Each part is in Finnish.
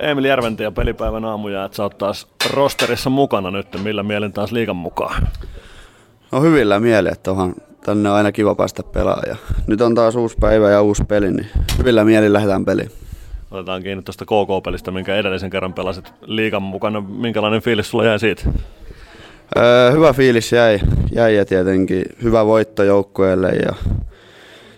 Emil Järventi ja pelipäivän aamuja, että sä oot taas rosterissa mukana nyt. Millä mielin taas liikan mukaan? No hyvillä mieli, että onhan tänne on aina kiva päästä pelaamaan. nyt on taas uusi päivä ja uusi peli, niin hyvillä mieli lähdetään peliin. Otetaan kiinni tuosta KK-pelistä, minkä edellisen kerran pelasit liikan mukana. Minkälainen fiilis sulla jäi siitä? Öö, hyvä fiilis jäi, jäi ja tietenkin hyvä voitto joukkueelle ja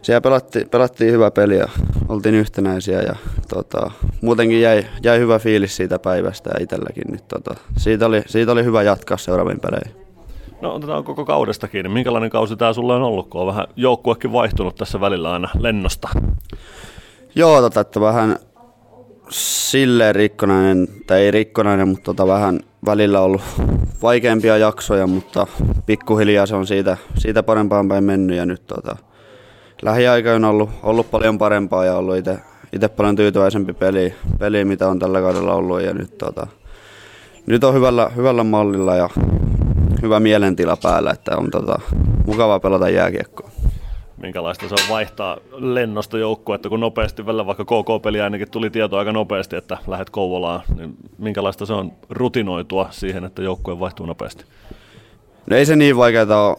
siellä pelattiin, pelattiin hyvä peli ja oltiin yhtenäisiä ja tota, muutenkin jäi, jäi hyvä fiilis siitä päivästä ja itselläkin. Niin, tota, siitä, oli, siitä oli hyvä jatkaa seuraaviin peleihin. No otetaan koko kaudesta kiinni. Minkälainen kausi tämä sulle on ollut, kun on vähän joukkuekin vaihtunut tässä välillä aina lennosta? Joo, tota, että vähän silleen rikkonainen, tai ei rikkonainen, mutta tota vähän välillä ollut vaikeampia jaksoja, mutta pikkuhiljaa se on siitä, siitä parempaan päin mennyt ja nyt tota, lähiaikoina on ollut, ollut paljon parempaa ja ollut itse paljon tyytyväisempi peli, peli, mitä on tällä kaudella ollut ja nyt, tota, nyt on hyvällä, hyvällä mallilla ja hyvä mielentila päällä, että on tota, mukava pelata jääkiekkoa. Minkälaista se on vaihtaa lennosta joukkoa, että kun nopeasti välillä vaikka KK-peli ainakin tuli tieto aika nopeasti, että lähdet Kouvolaan, niin minkälaista se on rutinoitua siihen, että joukkue vaihtuu nopeasti? No ei se niin vaikeaa ole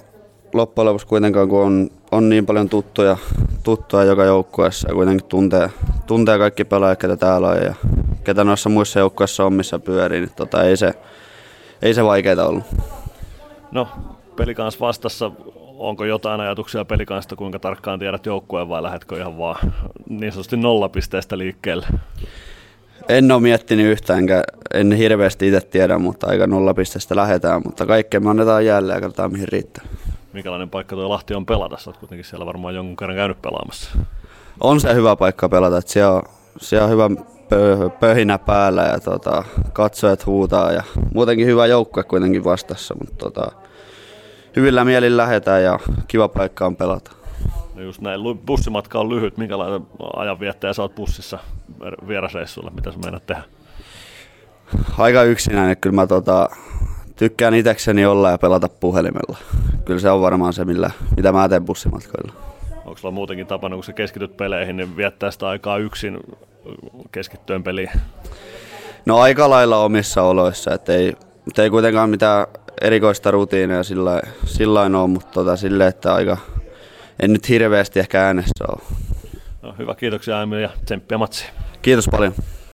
loppujen lopuksi kuitenkaan, kun on, on niin paljon tuttuja, tuttuja joka joukkueessa ja kuitenkin tuntee, tuntee kaikki pelaajat, ketä täällä on ja ketä noissa muissa joukkueissa on, missä pyörii, niin tota, ei, se, ei se vaikeaa ollut. No, pelikans vastassa, onko jotain ajatuksia pelikansta, kuinka tarkkaan tiedät joukkueen vai lähdetkö ihan vaan niin sanotusti nollapisteestä liikkeelle? En ole miettinyt yhtään, en hirveästi itse tiedä, mutta aika nollapisteestä lähdetään, mutta kaikkea me annetaan jälleen ja katsotaan mihin riittää. Minkälainen paikka tuo Lahti on pelata? Sä oot kuitenkin siellä varmaan jonkun kerran käynyt pelaamassa. On se hyvä paikka pelata, että siellä on, siellä on hyvä pöhinä päällä ja tota, katsojat huutaa ja muutenkin hyvä joukkue kuitenkin vastassa, mutta tota, hyvillä mielin lähetään ja kiva paikka on pelata. No just näin, bussimatka on lyhyt, minkälainen ajanviettäjä sä oot bussissa vierasreissulla, mitä sä meinaat tehdä? Aika yksinäinen, kyllä mä tota, tykkään itsekseni olla ja pelata puhelimella. Kyllä se on varmaan se, millä, mitä mä teen bussimatkoilla. Onko sulla muutenkin tapana, kun sä keskityt peleihin, niin viettää sitä aikaa yksin keskittyen peliin? No aika lailla omissa oloissa, että ei, ei kuitenkaan mitään erikoista rutiineja sillä, sillä ole, mutta tota, sille, että aika, en nyt hirveästi ehkä äänessä ole. No, hyvä, kiitoksia Emil ja tsemppiä matsi. Kiitos paljon.